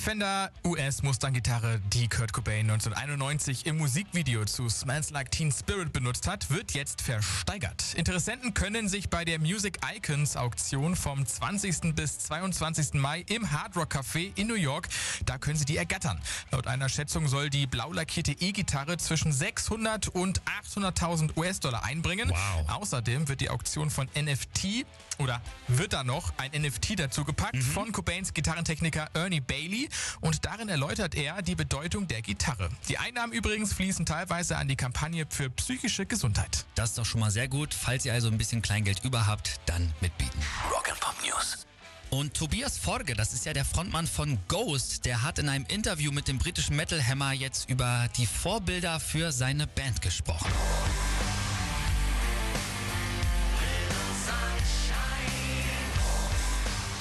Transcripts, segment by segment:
Die Fender US Mustang Gitarre, die Kurt Cobain 1991 im Musikvideo zu Smells Like Teen Spirit benutzt hat, wird jetzt versteigert. Interessenten können sich bei der Music Icons Auktion vom 20. bis 22. Mai im Hard Rock Café in New York, da können sie die ergattern. Laut einer Schätzung soll die blau lackierte E-Gitarre zwischen 600 und 800.000 US-Dollar einbringen. Wow. Außerdem wird die Auktion von NFT oder wird da noch ein NFT dazu gepackt von Cobains Gitarrentechniker Ernie Bailey und darin erläutert er die Bedeutung der Gitarre. Die Einnahmen übrigens fließen teilweise an die Kampagne für psychische Gesundheit. Das ist doch schon mal sehr gut. Falls ihr also ein bisschen Kleingeld über habt, dann mitbieten. Rock and Pop News. Und Tobias Forge, das ist ja der Frontmann von Ghost, der hat in einem Interview mit dem britischen Metal Hammer jetzt über die Vorbilder für seine Band gesprochen.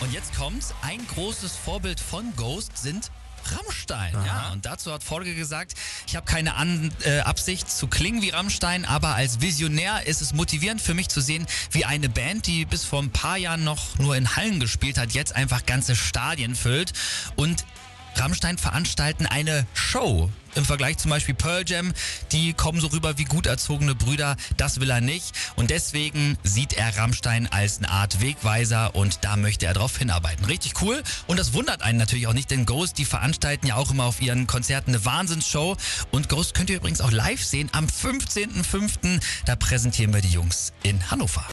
Und jetzt kommt's, ein großes Vorbild von Ghost sind Rammstein, ja. Und dazu hat Forge gesagt, ich habe keine An äh, Absicht zu klingen wie Rammstein, aber als Visionär ist es motivierend für mich zu sehen, wie eine Band, die bis vor ein paar Jahren noch nur in Hallen gespielt hat, jetzt einfach ganze Stadien füllt. Und Rammstein veranstalten eine Show. Im Vergleich zum Beispiel Pearl Jam, die kommen so rüber wie gut erzogene Brüder, das will er nicht. Und deswegen sieht er Rammstein als eine Art Wegweiser und da möchte er drauf hinarbeiten. Richtig cool. Und das wundert einen natürlich auch nicht, denn Ghost, die veranstalten ja auch immer auf ihren Konzerten eine Wahnsinnsshow. Und Ghost könnt ihr übrigens auch live sehen am 15.05. Da präsentieren wir die Jungs in Hannover.